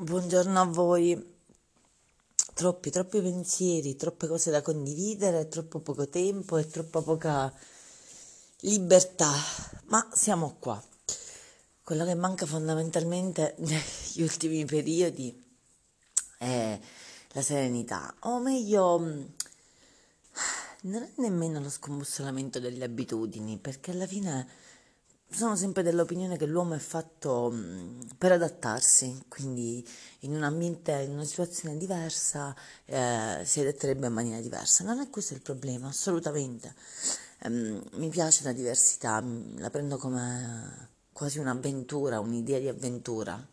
Buongiorno a voi. Troppi, troppi pensieri, troppe cose da condividere, troppo poco tempo e troppa poca libertà. Ma siamo qua. Quello che manca fondamentalmente negli ultimi periodi è la serenità, o meglio, non è nemmeno lo scombussolamento delle abitudini, perché alla fine sono sempre dell'opinione che l'uomo è fatto mm, per adattarsi, quindi in un ambiente, in una situazione diversa eh, si adatterebbe in maniera diversa. Non è questo il problema, assolutamente. Um, mi piace la diversità, mm, la prendo come quasi un'avventura, un'idea di avventura.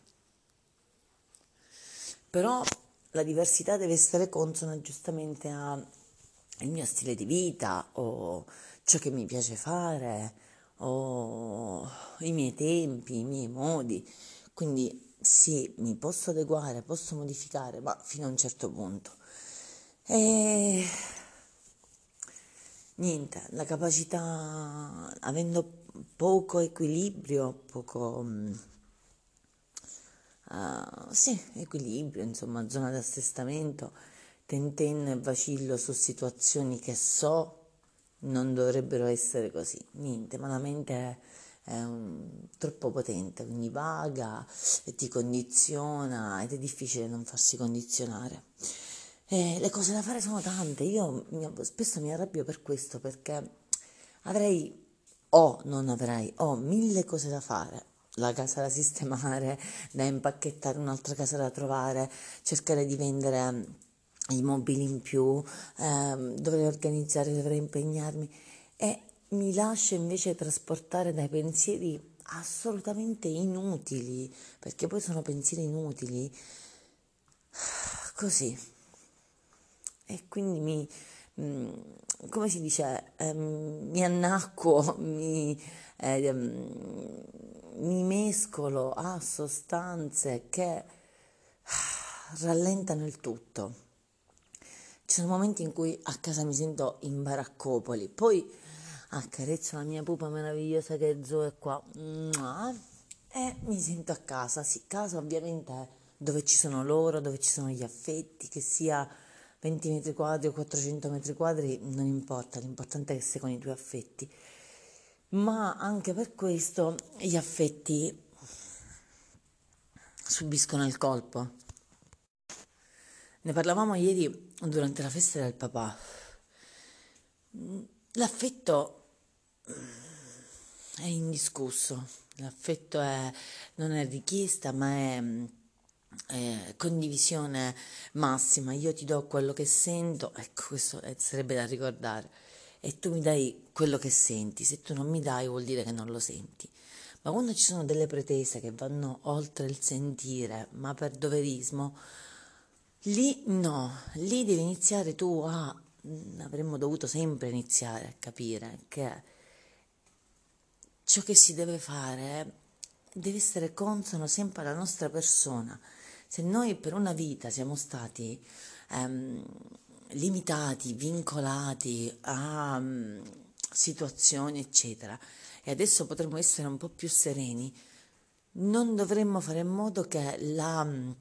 Però la diversità deve essere consona giustamente al mio stile di vita o ciò che mi piace fare ho i miei tempi, i miei modi, quindi sì, mi posso adeguare, posso modificare, ma fino a un certo punto. E niente, la capacità, avendo poco equilibrio, poco... Uh, sì, equilibrio, insomma, zona di assestamento, tentenno e vacillo su situazioni che so non dovrebbero essere così, niente, ma la mente è, è un, troppo potente, quindi vaga e ti condiziona ed è difficile non farsi condizionare. E le cose da fare sono tante, io mi, spesso mi arrabbio per questo perché avrei o non avrei, ho mille cose da fare, la casa da sistemare, da impacchettare, un'altra casa da trovare, cercare di vendere i mobili in più, ehm, dovrei organizzare, dovrei impegnarmi e mi lascio invece trasportare dai pensieri assolutamente inutili, perché poi sono pensieri inutili, così. E quindi mi, mm, come si dice, ehm, mi annacquo, mi, ehm, mi mescolo a sostanze che rallentano il tutto. Ci sono momenti in cui a casa mi sento in baraccopoli, poi accarezzo la mia pupa meravigliosa che è Zoe qua e mi sento a casa. Sì, casa ovviamente dove ci sono loro, dove ci sono gli affetti, che sia 20 metri quadri o 400 metri quadri, non importa, l'importante è che sei con i tuoi affetti. Ma anche per questo gli affetti subiscono il colpo. Ne parlavamo ieri durante la festa del papà. L'affetto è indiscusso, l'affetto è, non è richiesta ma è, è, condivisione massima. Io ti do quello che sento, ecco questo sarebbe da ricordare, e tu mi dai quello che senti. Se tu non mi dai vuol dire che non lo senti. Ma quando ci sono delle pretese che vanno oltre il sentire, ma per doverismo, Lì no, lì devi iniziare tu a, mm, avremmo dovuto sempre iniziare a capire che ciò che si deve fare deve essere consono sempre alla nostra persona. Se noi per una vita siamo stati ehm, limitati, vincolati a um, situazioni, eccetera, e adesso potremmo essere un po' più sereni, non dovremmo fare in modo che la mm,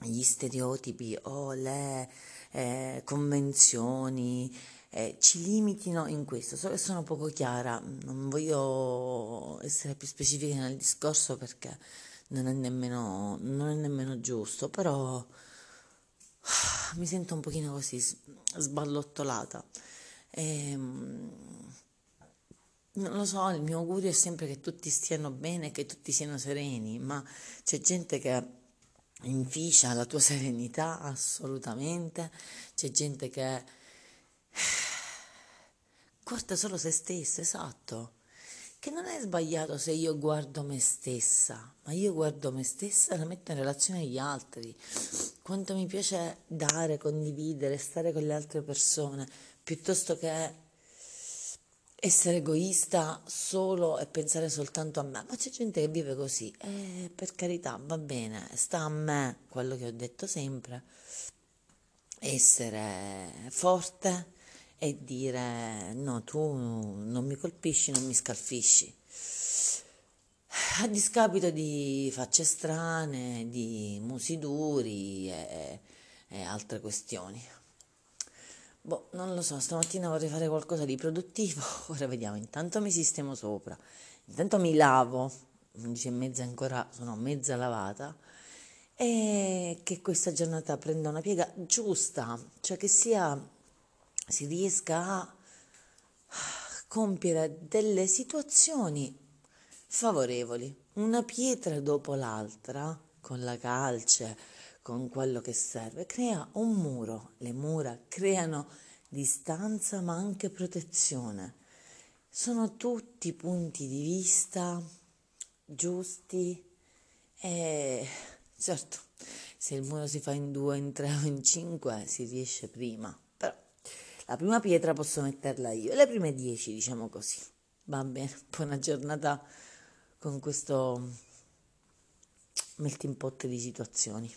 gli stereotipi o le eh, convenzioni eh, ci limitino in questo. So che sono poco chiara, non voglio essere più specifica nel discorso perché non è nemmeno, non è nemmeno giusto, però mi sento un pochino così sballottolata. E, ehm, non lo so, il mio augurio è sempre che tutti stiano bene, che tutti siano sereni, ma c'è gente che inficia la tua serenità assolutamente, c'è gente che guarda solo se stessa, esatto, che non è sbagliato se io guardo me stessa, ma io guardo me stessa e la metto in relazione agli altri, quanto mi piace dare, condividere, stare con le altre persone, piuttosto che essere egoista solo e pensare soltanto a me, ma c'è gente che vive così e per carità va bene, sta a me quello che ho detto sempre, essere forte e dire no, tu non mi colpisci, non mi scalfisci. a discapito di facce strane, di musi duri e, e altre questioni. Boh, non lo so, stamattina vorrei fare qualcosa di produttivo, ora vediamo, intanto mi sistemo sopra, intanto mi lavo, 11 e mezza ancora sono mezza lavata, e che questa giornata prenda una piega giusta, cioè che sia, si riesca a compiere delle situazioni favorevoli, una pietra dopo l'altra, con la calce, con quello che serve, crea un muro. Le mura creano distanza ma anche protezione. Sono tutti punti di vista giusti e certo, se il muro si fa in due, in tre o in cinque si riesce prima, la prima pietra posso metterla io, le prime dieci diciamo così. Va bene, buona giornata con questo melting pot di situazioni.